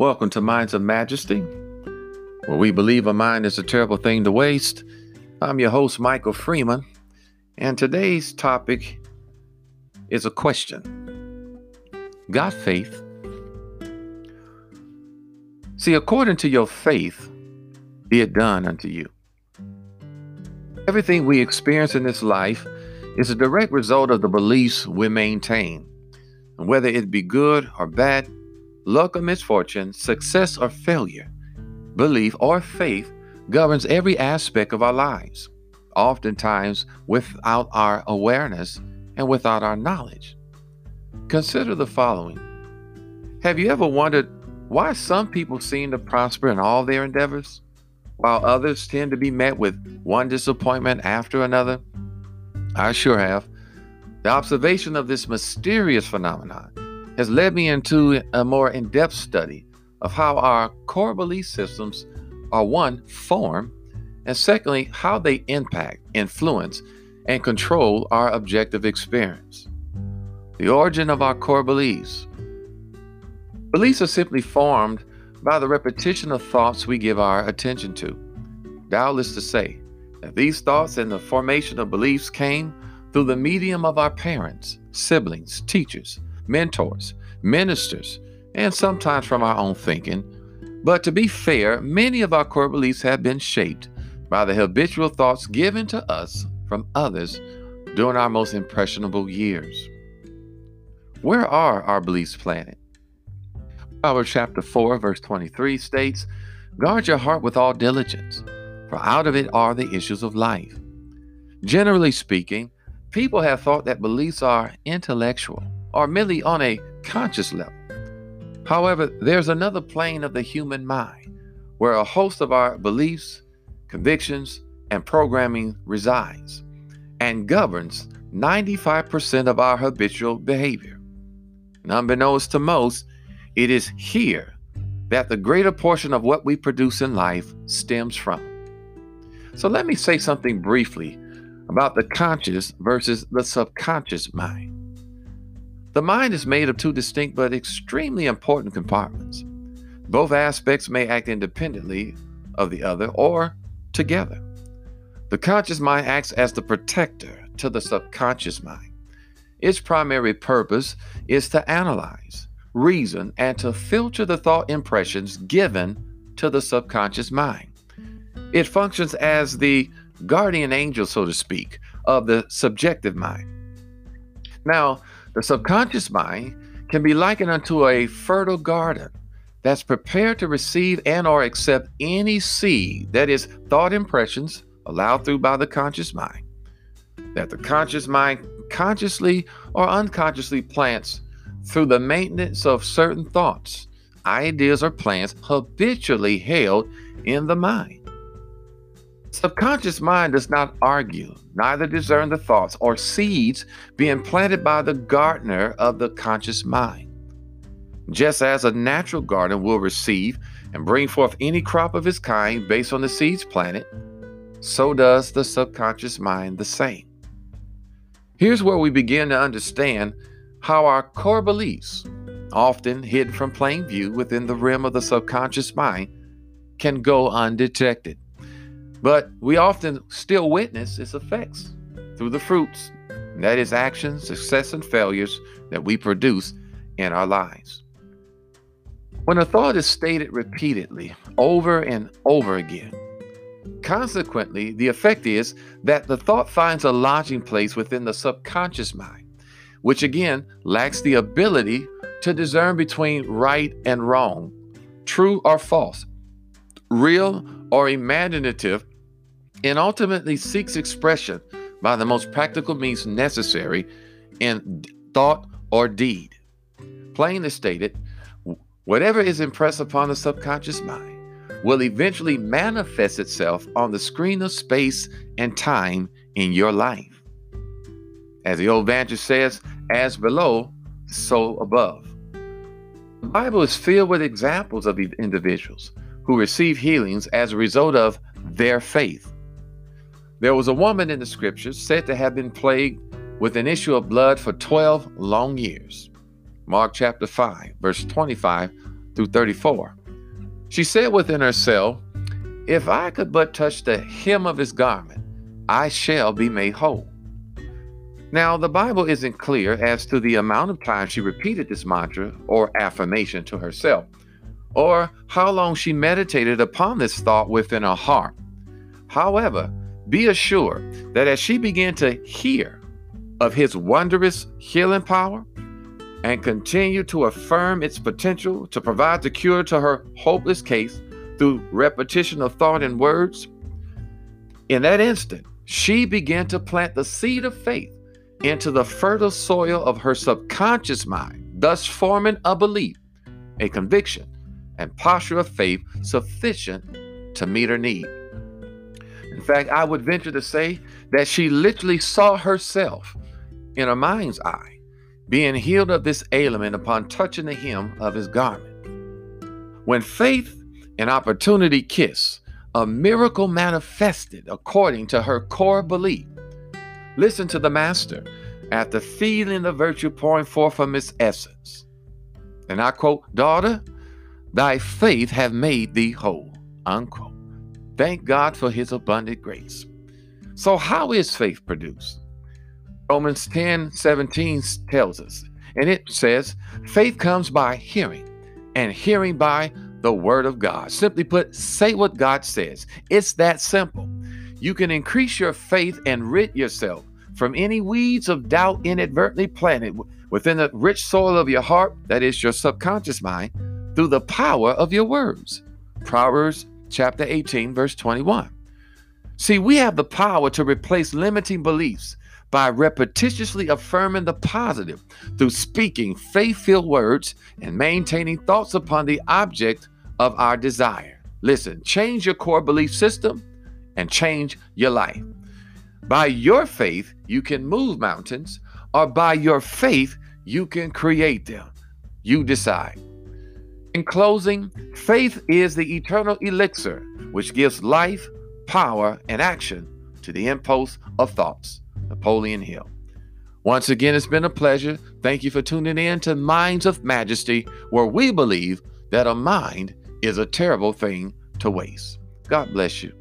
Welcome to Minds of Majesty, where we believe a mind is a terrible thing to waste. I'm your host, Michael Freeman, and today's topic is a question Got faith? See, according to your faith, be it done unto you. Everything we experience in this life is a direct result of the beliefs we maintain. And whether it be good or bad, luck or misfortune, success or failure, belief or faith governs every aspect of our lives, oftentimes without our awareness and without our knowledge. Consider the following Have you ever wondered why some people seem to prosper in all their endeavors, while others tend to be met with one disappointment after another? I sure have. The observation of this mysterious phenomenon has led me into a more in depth study of how our core belief systems are one, form, and secondly, how they impact, influence, and control our objective experience. The origin of our core beliefs. Beliefs are simply formed by the repetition of thoughts we give our attention to. Doubtless to say that these thoughts and the formation of beliefs came through the medium of our parents, siblings, teachers, mentors, ministers, and sometimes from our own thinking. But to be fair, many of our core beliefs have been shaped by the habitual thoughts given to us from others during our most impressionable years. Where are our beliefs planted? Proverbs chapter 4, verse 23 states, Guard your heart with all diligence, for out of it are the issues of life. Generally speaking, people have thought that beliefs are intellectual or merely on a conscious level. However, there's another plane of the human mind where a host of our beliefs, convictions, and programming resides and governs 95% of our habitual behavior. Unbeknownst to most, it is here that the greater portion of what we produce in life stems from. So let me say something briefly about the conscious versus the subconscious mind. The mind is made of two distinct but extremely important compartments. Both aspects may act independently of the other or together. The conscious mind acts as the protector to the subconscious mind. Its primary purpose is to analyze, reason, and to filter the thought impressions given to the subconscious mind. It functions as the guardian angel, so to speak, of the subjective mind. Now, the subconscious mind can be likened unto a fertile garden that's prepared to receive and or accept any seed that is thought impressions allowed through by the conscious mind. That the conscious mind consciously or unconsciously plants through the maintenance of certain thoughts ideas or plans habitually held in the mind Subconscious mind does not argue, neither discern the thoughts or seeds being planted by the gardener of the conscious mind. Just as a natural garden will receive and bring forth any crop of its kind based on the seeds planted, so does the subconscious mind the same. Here's where we begin to understand how our core beliefs, often hidden from plain view within the rim of the subconscious mind, can go undetected. But we often still witness its effects through the fruits, that is, actions, success, and failures that we produce in our lives. When a thought is stated repeatedly, over and over again, consequently, the effect is that the thought finds a lodging place within the subconscious mind, which again lacks the ability to discern between right and wrong, true or false, real or imaginative, and ultimately seeks expression by the most practical means necessary in thought or deed. Plainly stated, whatever is impressed upon the subconscious mind will eventually manifest itself on the screen of space and time in your life. As the old evangelist says, as below, so above. The Bible is filled with examples of individuals who receive healings as a result of their faith. There was a woman in the scriptures said to have been plagued with an issue of blood for 12 long years. Mark chapter 5, verse 25 through 34. She said within herself, If I could but touch the hem of his garment, I shall be made whole. Now, the Bible isn't clear as to the amount of time she repeated this mantra or affirmation to herself, or how long she meditated upon this thought within her heart. However, be assured that as she began to hear of his wondrous healing power and continue to affirm its potential to provide the cure to her hopeless case through repetition of thought and words, in that instant, she began to plant the seed of faith into the fertile soil of her subconscious mind, thus forming a belief, a conviction, and posture of faith sufficient to meet her need. In fact, I would venture to say that she literally saw herself in her mind's eye being healed of this ailment upon touching the hem of his garment. When faith and opportunity kiss, a miracle manifested according to her core belief. Listen to the Master after feeling the virtue pouring forth from its essence. And I quote, Daughter, thy faith have made thee whole. Unquote. Thank God for his abundant grace. So, how is faith produced? Romans 10 17 tells us, and it says, faith comes by hearing, and hearing by the word of God. Simply put, say what God says. It's that simple. You can increase your faith and rid yourself from any weeds of doubt inadvertently planted within the rich soil of your heart, that is your subconscious mind, through the power of your words. Proverbs chapter 18, verse 21. See, we have the power to replace limiting beliefs by repetitiously affirming the positive through speaking faith filled words and maintaining thoughts upon the object of our desire. Listen, change your core belief system and change your life. By your faith, you can move mountains, or by your faith, you can create them. You decide. In closing, faith is the eternal elixir which gives life, power, and action to the impulse of thoughts. Napoleon Hill. Once again, it's been a pleasure. Thank you for tuning in to Minds of Majesty, where we believe that a mind is a terrible thing to waste. God bless you.